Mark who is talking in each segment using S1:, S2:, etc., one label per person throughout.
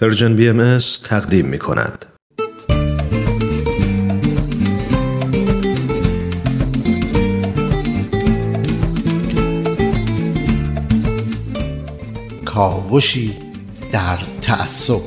S1: Persian BMS تقدیم می کند.
S2: کاوشی در تعصب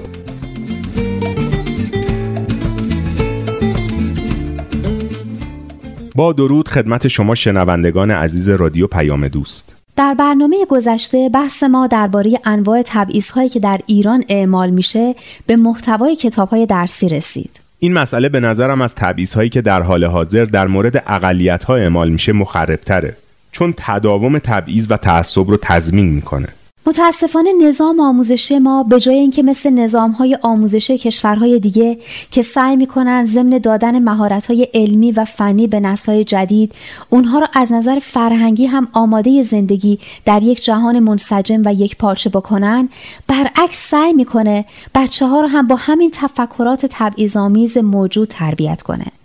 S3: با درود خدمت شما شنوندگان عزیز رادیو پیام دوست
S4: در برنامه گذشته بحث ما درباره انواع تبعیض‌هایی که در ایران اعمال میشه به محتوای کتاب‌های درسی رسید.
S3: این مسئله به نظرم از تبعیض‌هایی که در حال حاضر در مورد اقلیت‌ها اعمال میشه مخربتره چون تداوم تبعیض و تعصب رو تضمین می‌کنه.
S4: متاسفانه نظام آموزشی ما به جای اینکه مثل نظام های آموزشی کشورهای دیگه که سعی می‌کنن ضمن دادن مهارت های علمی و فنی به نسای جدید اونها را از نظر فرهنگی هم آماده زندگی در یک جهان منسجم و یک پارچه بکنن برعکس سعی می‌کنه بچه ها رو هم با همین تفکرات تبعیض‌آمیز موجود تربیت کنه.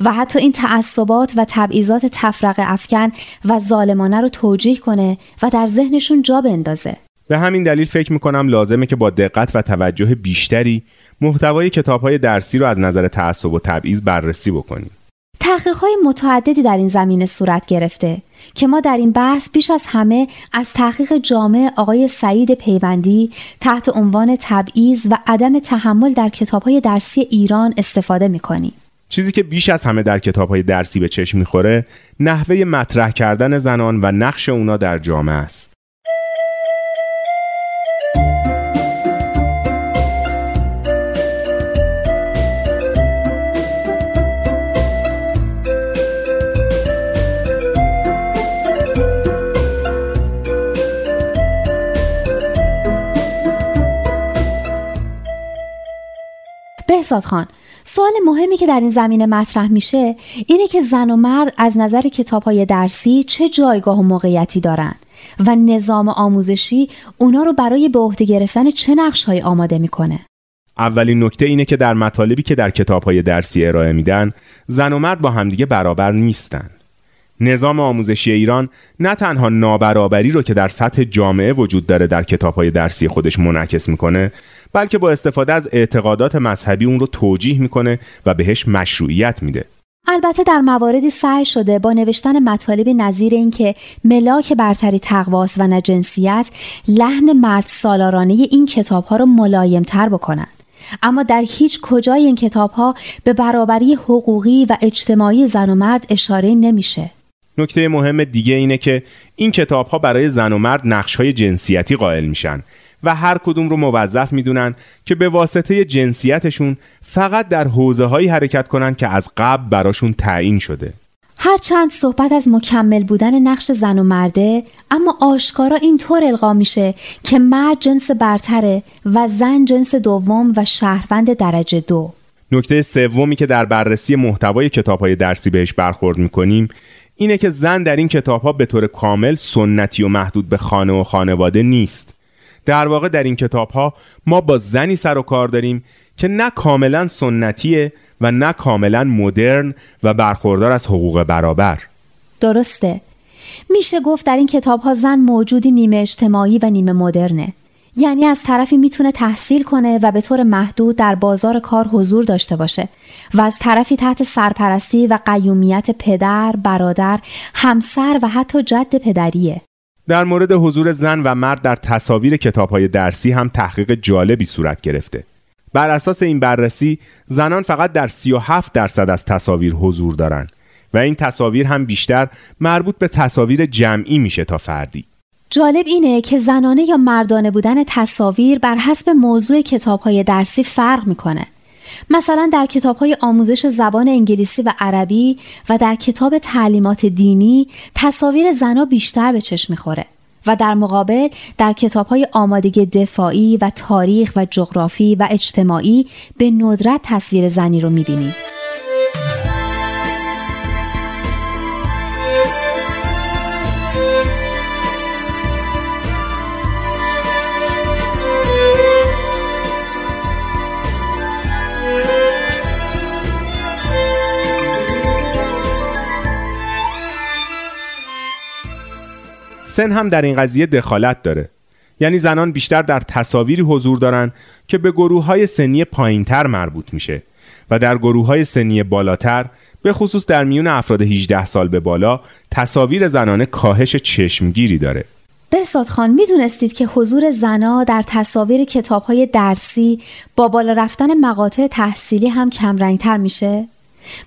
S4: و حتی این تعصبات و تبعیضات تفرق افکن و ظالمانه رو توجیه کنه و در ذهنشون جا بندازه
S3: به همین دلیل فکر می‌کنم لازمه که با دقت و توجه بیشتری محتوای کتاب های درسی رو از نظر تعصب و تبعیض بررسی بکنیم.
S4: تحقیق های متعددی در این زمینه صورت گرفته که ما در این بحث بیش از همه از تحقیق جامع آقای سعید پیوندی تحت عنوان تبعیض و عدم تحمل در کتاب های درسی ایران استفاده می‌کنیم.
S3: چیزی که بیش از همه در کتاب های درسی به چشم می‌خوره نحوه مطرح کردن زنان و نقش اونا در جامعه است.
S4: بهزاد خان سوال مهمی که در این زمینه مطرح میشه اینه که زن و مرد از نظر کتاب های درسی چه جایگاه و موقعیتی دارن و نظام آموزشی اونا رو برای به عهده گرفتن چه نقش آماده می‌کنه.
S3: اولین نکته اینه که در مطالبی که در کتاب های درسی ارائه میدن زن و مرد با همدیگه برابر نیستن. نظام آموزشی ایران نه تنها نابرابری رو که در سطح جامعه وجود داره در کتابهای درسی خودش منعکس می‌کنه بلکه با استفاده از اعتقادات مذهبی اون رو توجیه می‌کنه و بهش مشروعیت میده.
S4: البته در مواردی سعی شده با نوشتن مطالبی نظیر اینکه ملاک برتری تقواس و نجنسیت لحن مرد سالارانه این کتاب ها رو ملایم تر بکنن اما در هیچ کجای این کتاب ها به برابری حقوقی و اجتماعی زن و مرد اشاره نمیشه.
S3: نکته مهم دیگه اینه که این کتاب ها برای زن و مرد نقش های جنسیتی قائل میشن و هر کدوم رو موظف می‌دونن که به واسطه جنسیتشون فقط در حوزه هایی حرکت کنن که از قبل براشون تعیین شده.
S4: هرچند صحبت از مکمل بودن نقش زن و مرده اما آشکارا اینطور القا میشه که مرد جنس برتره و زن جنس دوم و شهروند درجه دو.
S3: نکته سومی که در بررسی محتوای کتاب های درسی بهش برخورد می‌کنیم اینه که زن در این کتاب ها به طور کامل سنتی و محدود به خانه و خانواده نیست. در واقع در این کتاب ها ما با زنی سر و کار داریم که نه کاملا سنتیه و نه کاملا مدرن و برخوردار از حقوق برابر.
S4: درسته. میشه گفت در این کتاب ها زن موجودی نیمه اجتماعی و نیمه مدرنه. یعنی از طرفی می‌تونه تحصیل کنه و به طور محدود در بازار کار حضور داشته باشه و از طرفی تحت سرپرستی و قیومیت پدر، برادر، همسر و حتی جد پدریه.
S3: در مورد حضور زن و مرد در تصاویر کتاب های درسی هم تحقیق جالبی صورت گرفته. بر اساس این بررسی زنان فقط در 37 درصد از تصاویر حضور دارند و این تصاویر هم بیشتر مربوط به تصاویر جمعی میشه تا فردی.
S4: جالب اینه که زنانه یا مردانه بودن تصاویر بر حسب موضوع کتاب های درسی فرق می‌کنه. مثلا در کتاب های آموزش زبان انگلیسی و عربی و در کتاب تعلیمات دینی تصاویر زنا بیشتر به چشم می‌خوره و در مقابل در کتاب های آمادگی دفاعی و تاریخ و جغرافی و اجتماعی به ندرت تصویر زنی رو می‌بینیم.
S3: سن هم در این قضیه دخالت داره یعنی زنان بیشتر در تصاویری حضور دارن که به گروه های سنی پایینتر مربوط میشه و در گروه های سنی بالاتر به خصوص در میون افراد 18 سال به بالا تصاویر زنانه کاهش چشمگیری داره
S4: بهزاد خان می‌دونستید که حضور زنا در تصاویر کتاب های درسی با بالا رفتن مقاطع تحصیلی هم کمرنگتر میشه؟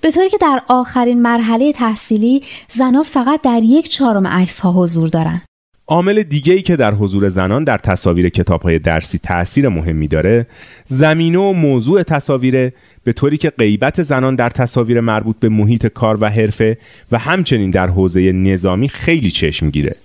S4: به طوری که در آخرین مرحله تحصیلی زنها فقط در یک چهارم عکس ها حضور دارن.
S3: عامل دیگه ای که در حضور زنان در تصاویر کتاب های درسی تاثیر مهمی داره زمینه و موضوع تصاویر به طوری که غیبت زنان در تصاویر مربوط به محیط کار و حرفه و همچنین در حوزه نظامی خیلی چشم گیره.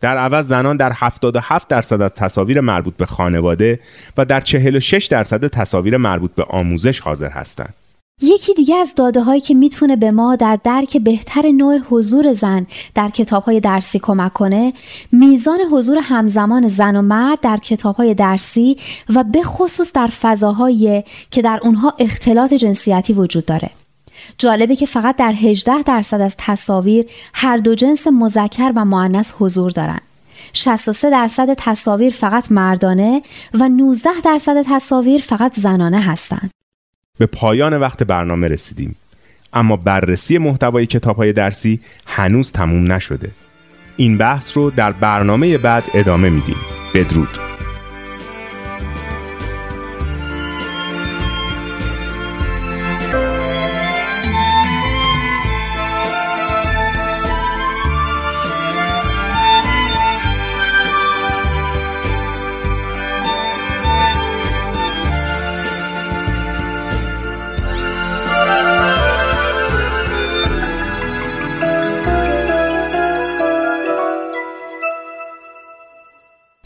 S3: در عوض زنان در 77 درصد از تصاویر مربوط به خانواده و در 46 درصد تصاویر مربوط به آموزش حاضر هستند.
S4: یکی دیگه از داده هایی که می‌تونه به ما در درک بهتر نوع حضور زن در کتاب های درسی کمک کنه میزان حضور همزمان زن و مرد در کتاب های درسی و به خصوص در فضاهایی که در اونها اختلاط جنسیتی وجود داره جالبه که فقط در 18 درصد از تصاویر هر دو جنس مذکر و معنس حضور دارن 63 درصد تصاویر فقط مردانه و 19 درصد تصاویر فقط زنانه هستند.
S3: به پایان وقت برنامه رسیدیم. اما بررسی محتوای کتاب های درسی هنوز تموم نشده. این بحث رو در برنامه بعد ادامه میدیم. بدرود.